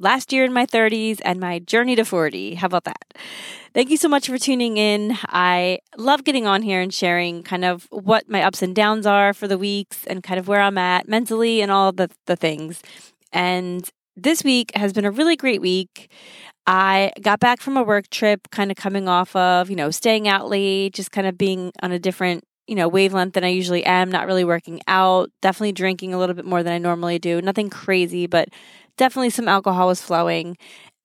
last year in my 30s and my journey to 40. How about that? Thank you so much for tuning in. I love getting on here and sharing kind of what my ups and downs are for the weeks and kind of where I'm at mentally and all the, the things. And this week has been a really great week. I got back from a work trip, kind of coming off of, you know, staying out late, just kind of being on a different you know, wavelength than I usually am, not really working out, definitely drinking a little bit more than I normally do. Nothing crazy, but definitely some alcohol was flowing.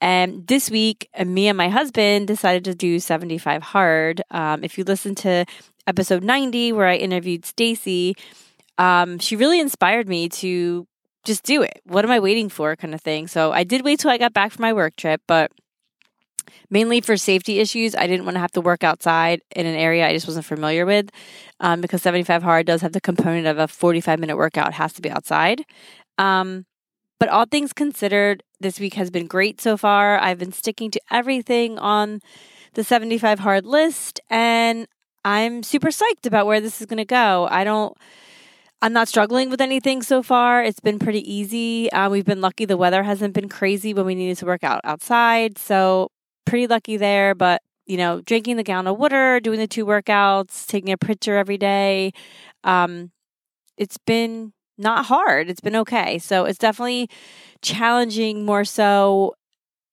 And this week, me and my husband decided to do 75 hard. Um, if you listen to episode 90, where I interviewed Stacy, um, she really inspired me to just do it. What am I waiting for? Kind of thing. So I did wait till I got back from my work trip, but mainly for safety issues, I didn't want to have to work outside in an area I just wasn't familiar with um, because 75 hard does have the component of a 45 minute workout, has to be outside. Um, but all things considered, this week has been great so far. I've been sticking to everything on the 75 hard list, and I'm super psyched about where this is going to go. I don't. I'm not struggling with anything so far. It's been pretty easy. Uh, we've been lucky the weather hasn't been crazy when we needed to work out outside. So, pretty lucky there. But, you know, drinking the gallon of water, doing the two workouts, taking a picture every day. Um, it's been not hard. It's been okay. So it's definitely challenging more so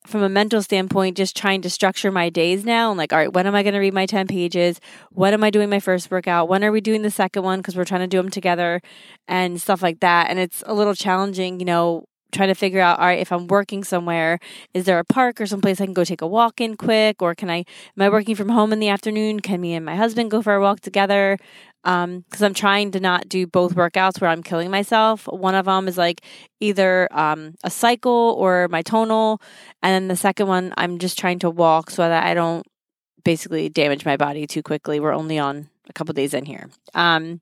from a mental standpoint, just trying to structure my days now. I'm like, all right, when am I going to read my 10 pages? When am I doing my first workout? When are we doing the second one? Because we're trying to do them together and stuff like that. And it's a little challenging, you know, trying to figure out all right if i'm working somewhere is there a park or someplace i can go take a walk in quick or can i am i working from home in the afternoon can me and my husband go for a walk together because um, I'm trying to not do both workouts where I'm killing myself. One of them is like either um, a cycle or my tonal, and then the second one I'm just trying to walk so that I don't basically damage my body too quickly. We're only on a couple days in here. Um,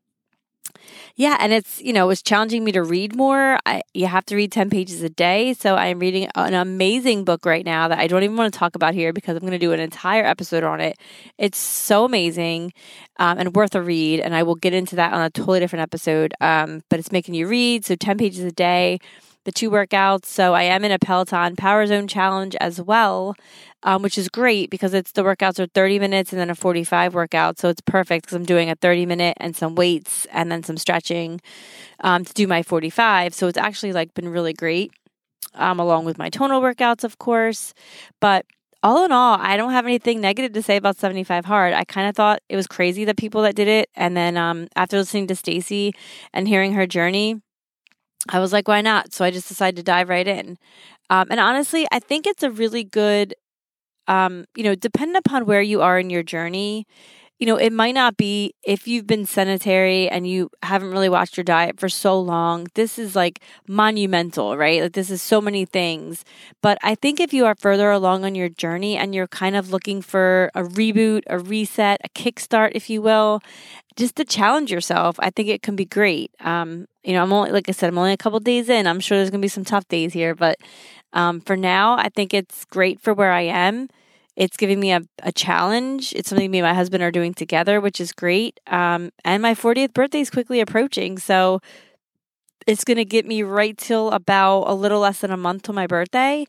yeah, and it's you know it's challenging me to read more. I, you have to read ten pages a day, so I'm reading an amazing book right now that I don't even want to talk about here because I'm going to do an entire episode on it. It's so amazing um, and worth a read, and I will get into that on a totally different episode. Um, but it's making you read, so ten pages a day the two workouts. So I am in a Peloton Power Zone Challenge as well, um, which is great because it's the workouts are 30 minutes and then a 45 workout. So it's perfect because I'm doing a 30 minute and some weights and then some stretching um, to do my 45. So it's actually like been really great, um, along with my tonal workouts, of course. But all in all, I don't have anything negative to say about 75 hard. I kind of thought it was crazy the people that did it. And then um, after listening to Stacy and hearing her journey, I was like, why not? So I just decided to dive right in. Um, and honestly, I think it's a really good, um, you know, depending upon where you are in your journey, you know, it might not be if you've been sedentary and you haven't really watched your diet for so long. This is like monumental, right? Like, this is so many things. But I think if you are further along on your journey and you're kind of looking for a reboot, a reset, a kickstart, if you will, just to challenge yourself, I think it can be great. Um, you know, I'm only, like I said, I'm only a couple days in. I'm sure there's going to be some tough days here, but um, for now, I think it's great for where I am It's giving me a, a challenge. It's something me and my husband are doing together, which is great. Um, and my 40th birthday is quickly approaching. So it's going to get me right till about a little less than a month till my birthday.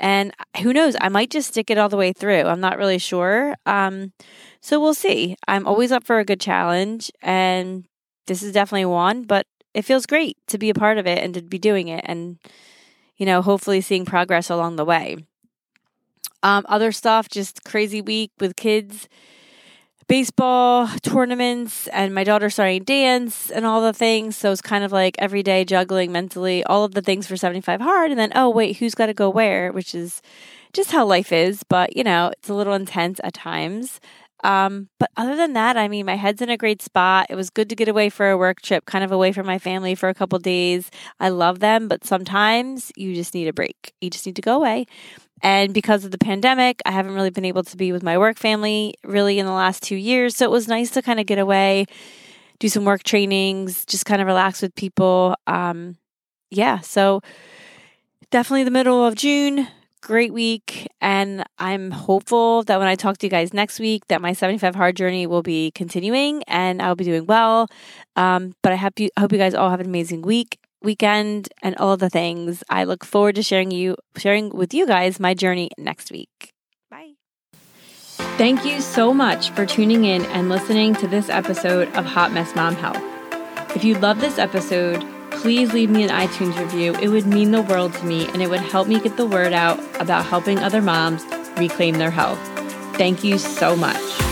And who knows, I might just stick it all the way through. I'm not really sure. Um, so we'll see. I'm always up for a good challenge, and this is definitely one, but it feels great to be a part of it and to be doing it and, you know, hopefully seeing progress along the way. Um, other stuff, just crazy week with kids baseball tournaments and my daughter starting dance and all the things. So it's kind of like every day juggling mentally all of the things for 75 hard. And then, oh, wait, who's got to go where? Which is just how life is. But, you know, it's a little intense at times. Um, but other than that, I mean, my head's in a great spot. It was good to get away for a work trip, kind of away from my family for a couple days. I love them, but sometimes you just need a break. You just need to go away. And because of the pandemic, I haven't really been able to be with my work family really in the last two years. So it was nice to kind of get away, do some work trainings, just kind of relax with people. Um, yeah, so definitely the middle of June, great week. And I'm hopeful that when I talk to you guys next week, that my 75 hard journey will be continuing and I'll be doing well. Um, but I hope you, I hope you guys all have an amazing week weekend and all the things. I look forward to sharing you sharing with you guys my journey next week. Bye. Thank you so much for tuning in and listening to this episode of Hot Mess Mom Health. If you love this episode, please leave me an iTunes review. It would mean the world to me and it would help me get the word out about helping other moms reclaim their health. Thank you so much.